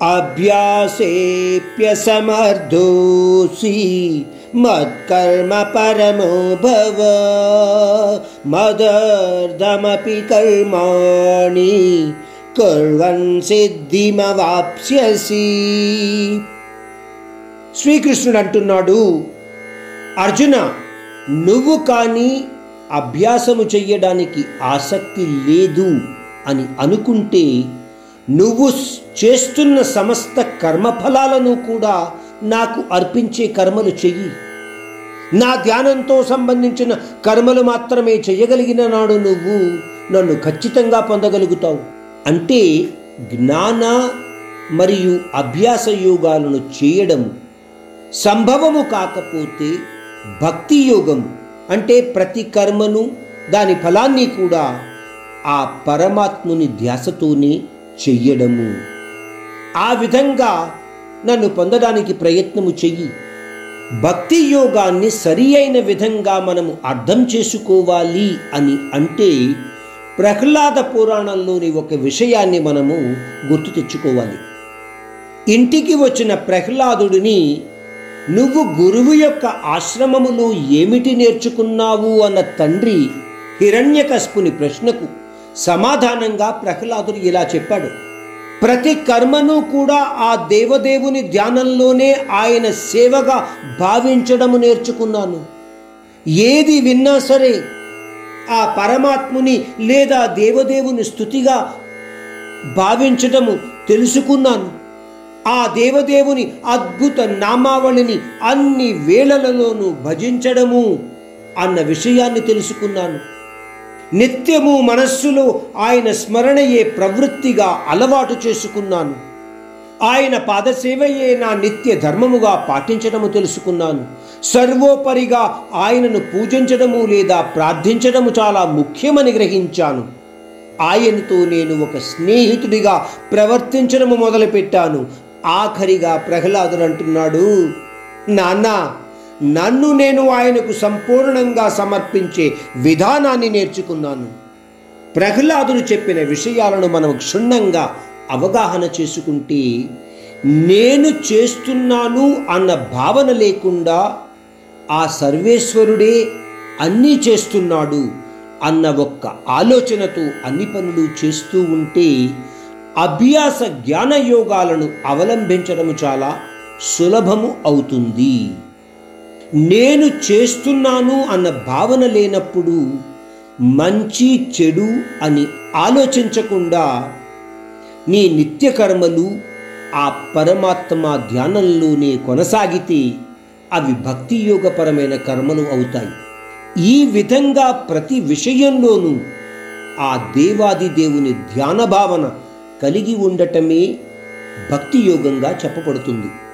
అభ్యాసేప్యసమర్థోసి మత్కర్మ పరమో భవ మదర్ధమపి కర్మాణి కుర్వన్ సిద్ధిమవాప్స్యసి శ్రీకృష్ణుడు అంటున్నాడు అర్జున నువ్వు కానీ అభ్యాసము చెయ్యడానికి ఆసక్తి లేదు అని అనుకుంటే నువ్వు చేస్తున్న సమస్త కర్మఫలాలను కూడా నాకు అర్పించే కర్మలు చెయ్యి. నా ధ్యానంతో సంబంధించిన కర్మలు మాత్రమే చేయగలిగిన నాడు నువ్వు నన్ను ఖచ్చితంగా పొందగలుగుతావు. అంటే జ్ఞాన మరియు అభ్యాస యోగాలను చేయడం సంభవము కాకపోతే భక్తి యోగం అంటే ప్రతి కర్మను దాని ఫలాన్ని కూడా ఆ పరమాత్ముని ధ్యాసతోనే చెయ్యడము. ఆ విధంగా నన్ను పొందడానికి ప్రయత్నము చెయ్యి. భక్తి యోగాన్ని సరి అయిన విధంగా మనము అర్థం చేసుకోవాలి అని అంటే ప్రహ్లాద పురాణంలోని ఒక విషయాన్ని మనము గుర్తు తెచ్చుకోవాలి. ఇంటికి వచ్చిన ప్రహ్లాదుడిని నువ్వు గురువు యొక్క ఆశ్రమములో ఏమిటి నేర్చుకున్నావు? అన్న తండ్రి హిరణ్యకశపుని ప్రశ్నకు సమాధానంగా ప్రహ్లాదుడు ఇలా చెప్పాడు. ప్రతి కర్మను కూడా ఆ దేవదేవుని ధ్యానంలోనే ఆయన సేవగా భావించడము నేర్చుకున్నాను. ఏది విన్నా సరే ఆ పరమాత్ముని లేదా దేవదేవుని స్థుతిగా భావించటము తెలుసుకున్నాను. ఆ దేవదేవుని అద్భుత నామావళిని అన్ని వేళలలోనూ భజించడము అన్న విషయాన్ని తెలుసుకున్నాను. నిత్యము మనస్సులో ఆయన స్మరణయే ప్రవృత్తిగా అలవాటు చేసుకున్నాను. ఆయన పాదసేవయే నా నిత్య ధర్మముగా పాటించడము తెలుసుకున్నాను. సర్వోపరిగా ఆయనను పూజించడము లేదా ప్రార్థించడము చాలా ముఖ్యమని గ్రహించాను. ఆయనతో నేను ఒక స్నేహితుడిగా ప్రవర్తించడము మొదలుపెట్టాను. ఆఖరిగా ప్రహ్లాదుడు అంటున్నాడు నాన్న నన్ను నేను ఆయనకు సంపూర్ణంగా సమర్పించే విధానాన్ని నేర్చుకున్నాను. ప్రహ్లాదుడు చెప్పిన విషయాలను మనం క్షుణ్ణంగా అవగాహన చేసుకుంటే నేను చేస్తున్నాను అన్న భావన లేకుండా ఆ సర్వేశ్వరుడే అన్నీ చేస్తున్నాడు అన్న ఒక్క ఆలోచనతో అన్ని పనులు చేస్తూ ఉంటే అభ్యాస జ్ఞాన యోగాలను అవలంబించడం చాలా సులభము అవుతుంది. నేను చేస్తున్నాను అన్న భావన లేనప్పుడు మంచి చెడు అని ఆలోచించకుండా నీ నిత్య కర్మలు ఆ పరమాత్మ ధ్యానంలోనే కొనసాగితే అవి భక్తి యోగపరమైన కర్మలు అవుతాయి. ఈ విధంగా ప్రతి విషయంలోనూ ఆ దేవాది దేవుని ధ్యాన భావన కలిగి ఉండటమే భక్తి యోగంగా చెప్పబడుతుంది.